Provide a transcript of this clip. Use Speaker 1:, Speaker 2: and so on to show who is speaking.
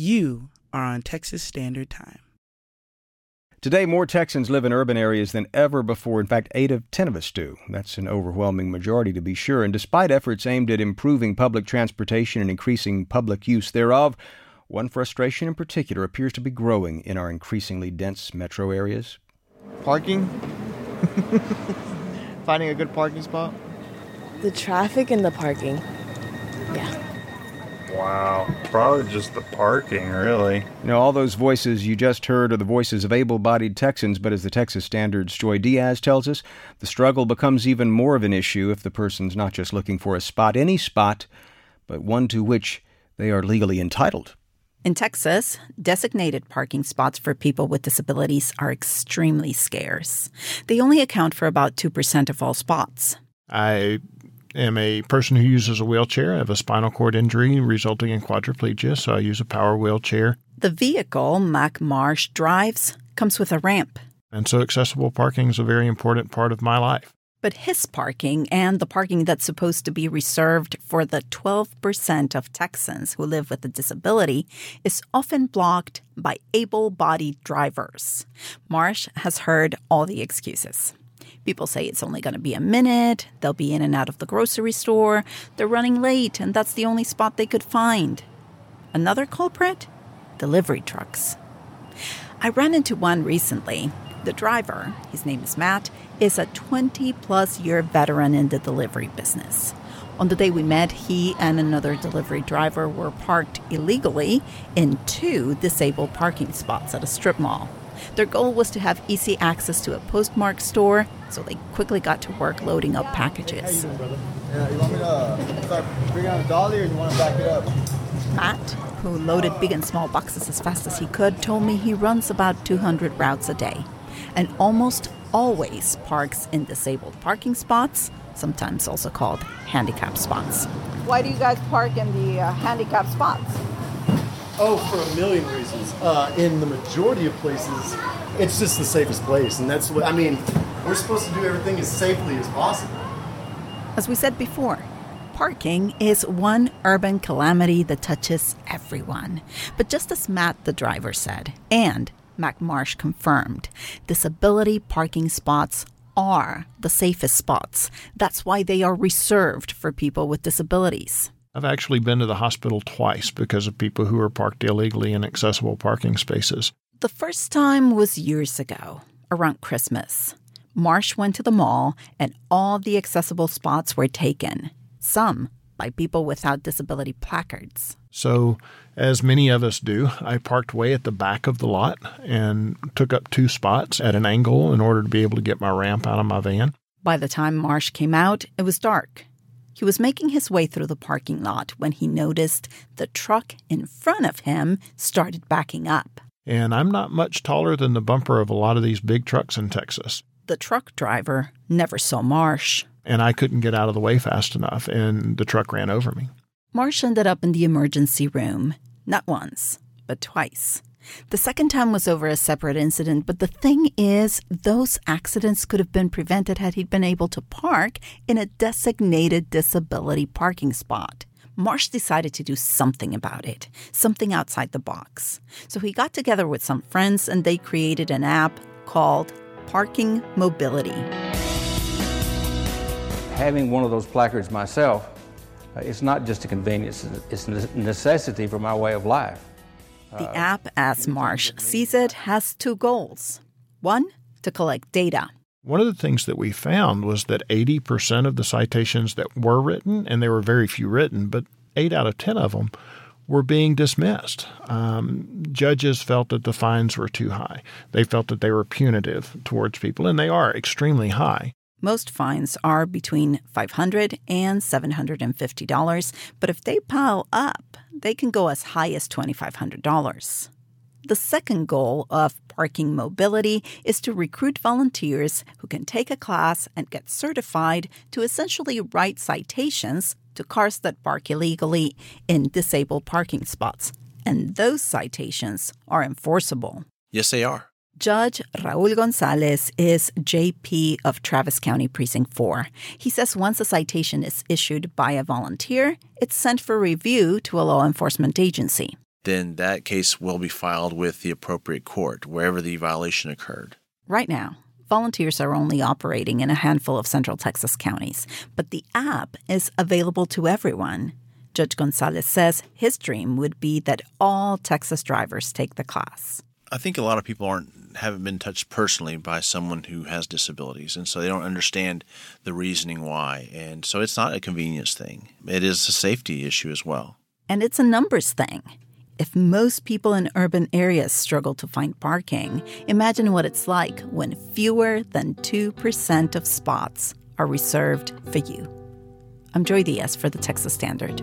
Speaker 1: You are on Texas Standard Time.
Speaker 2: Today, more Texans live in urban areas than ever before. In fact, 8 of 10 of us do. That's an overwhelming majority, to be sure. And despite efforts aimed at improving public transportation and increasing public use thereof, one frustration in particular appears to be growing in our increasingly dense metro areas.
Speaker 3: Parking? Finding a good parking spot?
Speaker 4: The traffic and the parking. Yeah.
Speaker 5: Wow. Probably just the parking, really.
Speaker 2: You know, all those voices you just heard are the voices of able bodied Texans, but as the Texas Standard's Joy Diaz tells us, the struggle becomes even more of an issue if the person's not just looking for a spot, any spot, but one to which they are legally entitled.
Speaker 6: In Texas, designated parking spots for people with disabilities are extremely scarce. They only account for about 2% of all spots.
Speaker 7: I am a person who uses a wheelchair. I have a spinal cord injury resulting in quadriplegia, so I use a power wheelchair.
Speaker 6: The vehicle Mac Marsh drives comes with a ramp.
Speaker 7: And so accessible parking is a very important part of my life.
Speaker 6: But his parking and the parking that's supposed to be reserved for the 12% of Texans who live with a disability is often blocked by able bodied drivers. Marsh has heard all the excuses. People say it's only going to be a minute, they'll be in and out of the grocery store, they're running late, and that's the only spot they could find. Another culprit? Delivery trucks. I ran into one recently. The driver, his name is Matt, is a 20 plus year veteran in the delivery business. On the day we met, he and another delivery driver were parked illegally in two disabled parking spots at a strip mall. Their goal was to have easy access to a postmark store, so they quickly got to work loading up packages.
Speaker 3: How you doing, brother? Yeah, you want me to start bringing on the dolly or you want to back it up?
Speaker 6: Matt, who loaded big and small boxes as fast as he could, told me he runs about 200 routes a day and almost always parks in disabled parking spots, sometimes also called handicap spots.
Speaker 8: Why do you guys park in the uh, handicap spots?
Speaker 9: Oh, for a million reasons. Uh, in the majority of places, it's just the safest place, and that's what I mean. We're supposed to do everything as safely as possible.
Speaker 6: As we said before, parking is one urban calamity that touches everyone. But just as Matt, the driver, said, and Mac Marsh confirmed, disability parking spots are the safest spots. That's why they are reserved for people with disabilities.
Speaker 7: I've actually been to the hospital twice because of people who are parked illegally in accessible parking spaces.
Speaker 6: The first time was years ago, around Christmas. Marsh went to the mall and all the accessible spots were taken, some by people without disability placards.
Speaker 7: So, as many of us do, I parked way at the back of the lot and took up two spots at an angle in order to be able to get my ramp out of my van.
Speaker 6: By the time Marsh came out, it was dark. He was making his way through the parking lot when he noticed the truck in front of him started backing up.
Speaker 7: And I'm not much taller than the bumper of a lot of these big trucks in Texas.
Speaker 6: The truck driver never saw Marsh.
Speaker 7: And I couldn't get out of the way fast enough, and the truck ran over me.
Speaker 6: Marsh ended up in the emergency room, not once, but twice. The second time was over a separate incident, but the thing is, those accidents could have been prevented had he been able to park in a designated disability parking spot. Marsh decided to do something about it, something outside the box. So he got together with some friends and they created an app called Parking Mobility.
Speaker 10: Having one of those placards myself, uh, it's not just a convenience, it's a necessity for my way of life.
Speaker 6: The app, as Marsh sees it, has two goals. One, to collect data.
Speaker 7: One of the things that we found was that 80% of the citations that were written, and there were very few written, but 8 out of 10 of them were being dismissed. Um, judges felt that the fines were too high. They felt that they were punitive towards people, and they are extremely high.
Speaker 6: Most fines are between $500 and $750, but if they pile up, they can go as high as $2,500. The second goal of parking mobility is to recruit volunteers who can take a class and get certified to essentially write citations to cars that park illegally in disabled parking spots. And those citations are enforceable.
Speaker 11: Yes, they are.
Speaker 6: Judge Raul Gonzalez is JP of Travis County Precinct 4. He says once a citation is issued by a volunteer, it's sent for review to a law enforcement agency.
Speaker 11: then that case will be filed with the appropriate court wherever the violation occurred.
Speaker 6: Right now, volunteers are only operating in a handful of Central Texas counties, but the app is available to everyone. Judge Gonzalez says his dream would be that all Texas drivers take the class.
Speaker 11: I think a lot of people aren't haven't been touched personally by someone who has disabilities, and so they don't understand the reasoning why. And so it's not a convenience thing; it is a safety issue as well.
Speaker 6: And it's a numbers thing. If most people in urban areas struggle to find parking, imagine what it's like when fewer than 2% of spots are reserved for you. I'm Joy Diaz for the Texas Standard.